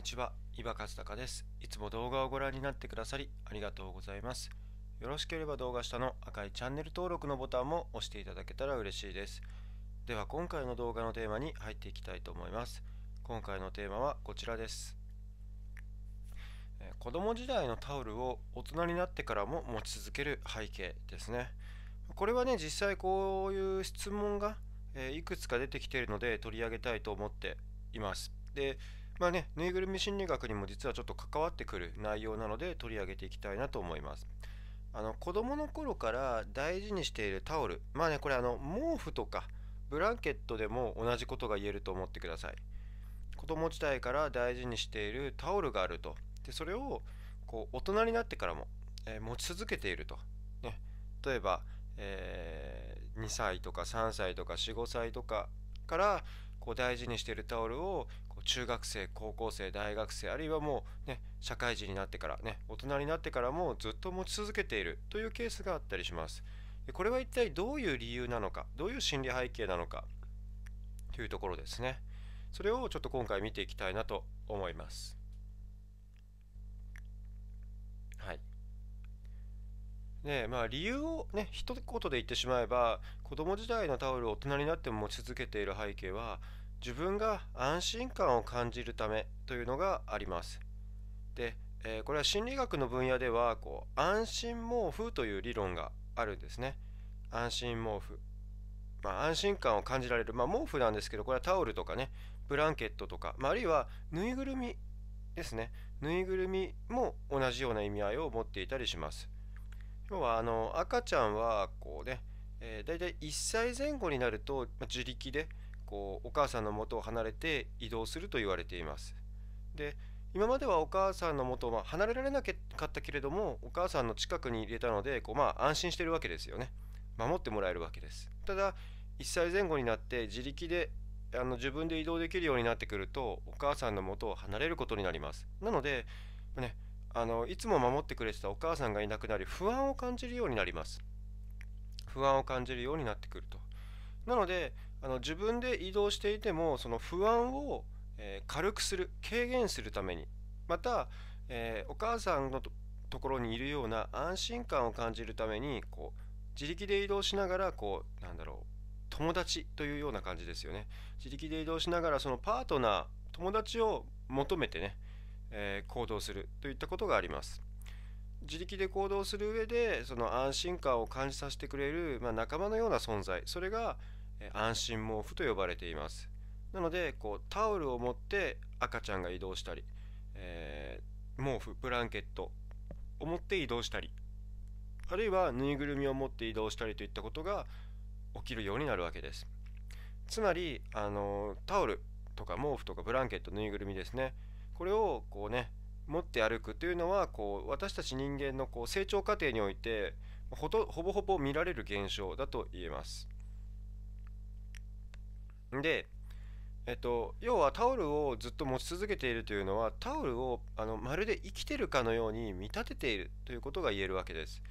にちは、伊庭和孝です。いつも動画をご覧になってくださりありがとうございます。よろしければ動画下の赤いチャンネル登録のボタンも押していただけたら嬉しいです。では今回の動画のテーマに入っていきたいと思います。今回のテーマはこちらです。え子供時代のタオルを大人になってからも持ち続ける背景ですね。これはね、実際こういう質問が、えいくつか出てきているので取り上げたいと思っています。で、まあね、ぬいぐるみ心理学にも実はちょっと関わってくる内容なので取り上げていきたいなと思います。あの子供の頃から大事にしているタオル、まあね、これあの毛布とかブランケットでも同じことが言えると思ってください。子供時代から大事にしているタオルがあると。で、それをこう大人になってからも、えー持ち続けていると。ね、例えば、え2歳とか3歳とか4、5歳とかからこう大事にしているタオルを中学生、高校生、大学生、あるいはもうね、社会人になってからね、大人になってからもずっと持ち続けているというケースがあったりします。これは一体どういう理由なのか、どういう心理背景なのかというところですね。それをちょっと今回見ていきたいなと思います。はい。で、まあ理由をね、一言で言ってしまえば、子供時代のタオルを大人になっても持ち続けている背景は、自分が安心感を感じるためというのがあります。で、えーこれは心理学の分野では、こう、安心毛布という理論があるんですね。安心毛布。まあ、安心感を感じられる、まあ、毛布なんですけど、これはタオルとかね、ブランケットとか、まあ、あるいはぬいぐるみですね。ぬいぐるみも同じような意味合いを持っていたりします。要はあの赤ちゃんはこうね、えー、大体1歳前後になるとまあ自力でこうお母さんの元を離れて移動すると言われています。で今まではお母さんの元をま離れられなかったけれどもお母さんの近くに入れたのでこうまあ安心してるわけですよね。守ってもらえるわけです。ただ1歳前後になって自力であの自分で移動できるようになってくるとお母さんの元を離れることになります。なのでねあのいつも守ってくれてたお母さんがいなくなり不安を感じるようになります。不安を感じるようになってくると。なのであの自分で移動していてもその不安を、え軽くする軽減するためにまた、えお母さんのところにいるような安心感を感じるためにこう自力で移動しながらこうなんだろう友達というような感じですよね。自力で移動しながらそのパートナー友達を求めてね、えー行動するといったことがあります。自力で行動する上でその安心感を感じさせてくれる、まあ、仲間のような存在。それが、安心毛布と呼ばれています。なのでこうタオルを持って赤ちゃんが移動したり、えー毛布ブランケットを持って移動したりあるいはぬいぐるみを持って移動したりといったことが起きるようになるわけです。つまりあのタオルとか毛布とかブランケットぬいぐるみですね。これをこうね持って歩くというのはこう私たち人間のこう成長過程においてほとほぼほぼ見られる現象だと言えます。でえっと、要はタオルをずっと持ち続けているというのはタオルをあのまるで生きてるかのように見立てているということが言えるわけです。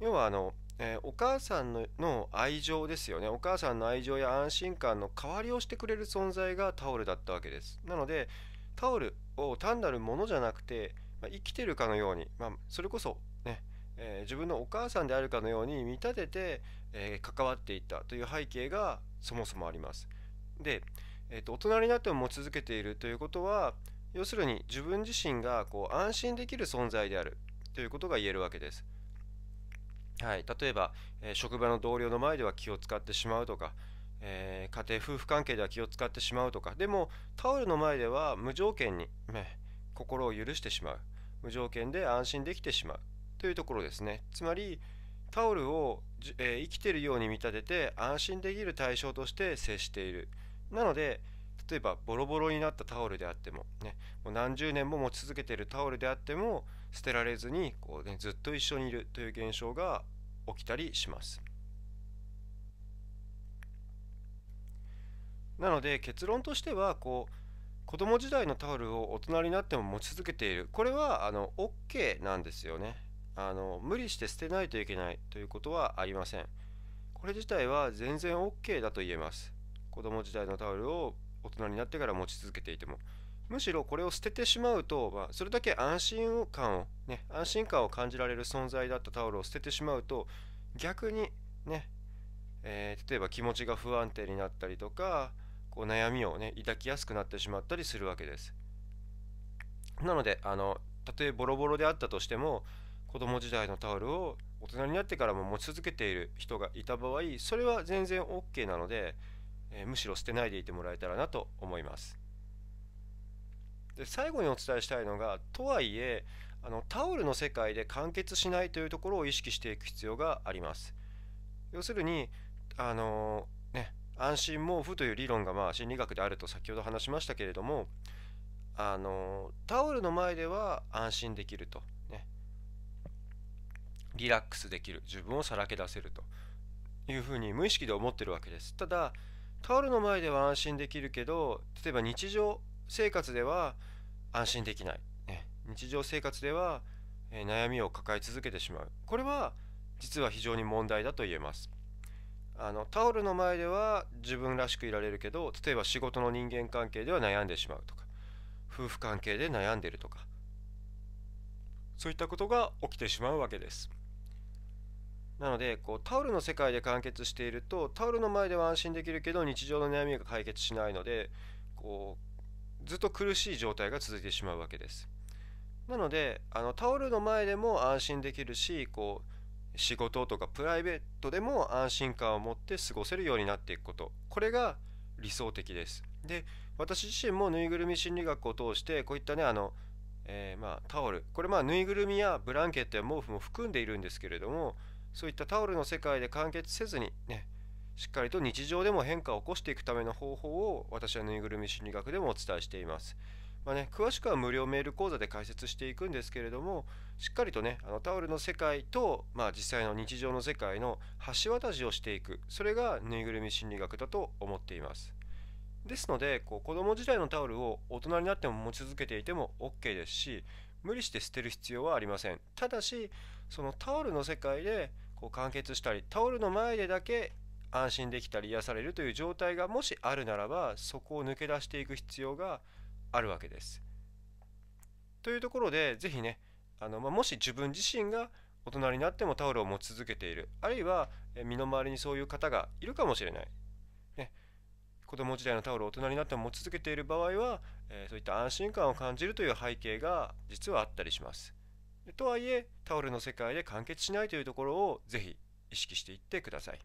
要はあの、えーお母さんのの愛情ですよね。お母さんの愛情や安心感の代わりをしてくれる存在がタオルだったわけです。なのでタオルを単なるものじゃなくて、まあ、生きてるかのように、まあ、それこそね、えー自分のお母さんであるかのように見立てて、えー関わっていったという背景がそもそもあります。で、えーと大人になっても持ち続けているということは要するに自分自身がこう安心できる存在であるということが言えるわけです。はい、例えば、えー職場の同僚の前では気を使ってしまうとか、えー家庭夫婦関係では気を使ってしまうとかでもタオルの前では無条件に、ね心を許してしまう。無条件で安心できてしまう。というところですね。つまりタオルを、えー生きているように見立てて安心できる対象として接している。なので例えばボロボロになったタオルであっても,、ね、もう何十年も持ち続けているタオルであっても捨てられずにこう、ね、ずっと一緒にいるという現象が起きたりします。なので結論としてはこう子供時代のタオルを大人になっても持ち続けている。これはあの OK なんですよね。あの無理して捨てないといけないということはありません。これ自体は全然 OK だと言えます。子供時代のタオルを大人になってから持ち続けていてもむしろこれを捨ててしまうと、まあ、それだけ安心感を、ね、安心感を感じられる存在だったタオルを捨ててしまうと逆にね、えー、例えば気持ちが不安定になったりとかこう悩みをね抱きやすくなってしまったりするわけです。なのであのたとえボロボロであったとしても子供時代のタオルを大人になってからも持ち続けている人がいた場合それは全然 OK なので、えー、むしろ捨てないでいてもらえたらなと思います。で最後にお伝えしたいのがとはいえあのタオルの世界で完結しないというところを意識していく必要があります。要するにあのね安心毛布という理論がまあ心理学であると先ほど話しましたけれどもあのタオルの前では安心できると、ね、リラックスできる自分をさらけ出せるというふうに無意識で思ってるわけです。ただタオルの前では安心できるけど例えば日常生活では安心できない、ね、日常生活では、えー、悩みを抱え続けてしまう。これは実は非常に問題だと言えます。あのタオルの前では自分らしくいられるけど例えば仕事の人間関係では悩んでしまうとか夫婦関係で悩んでるとかそういったことが起きてしまうわけですなのでこうタオルの世界で完結しているとタオルの前では安心できるけど日常の悩みが解決しないのでこうずっと苦しい状態が続いてしまうわけです。なのであのタオルの前でも安心できるしこう仕事とかプライベートでも安心感を持って過ごせるようになっていくこと。これが理想的です。で私自身もぬいぐるみ心理学を通してこういったねあの、えー、まあ、タオル。これまあぬいぐるみやブランケットや毛布も含んでいるんですけれどもそういったタオルの世界で完結せずにねしっかりと日常でも変化を起こしていくための方法を私はぬいぐるみ心理学でもお伝えしています。まあね、詳しくは無料メール講座で解説していくんですけれどもしっかりとねあのタオルの世界と、まあ、実際の日常の世界の橋渡しをしていく。それがぬいぐるみ心理学だと思っています。ですのでこう子供時代のタオルを大人になっても持ち続けていても OK ですし無理して捨てる必要はありません。ただしそのタオルの世界でこう完結したりタオルの前でだけ安心できたり癒されるという状態がもしあるならばそこを抜け出していく必要があるわけです。というところで是非ねあの、まあ、もし自分自身が大人になってもタオルを持ち続けているあるいは身の回りにそういう方がいるかもしれない、ね、子供時代のタオルを大人になっても持ち続けている場合は、え、そういった安心感を感じるという背景が実はあったりします。とはいえタオルの世界で完結しないというところをぜひ意識していってください。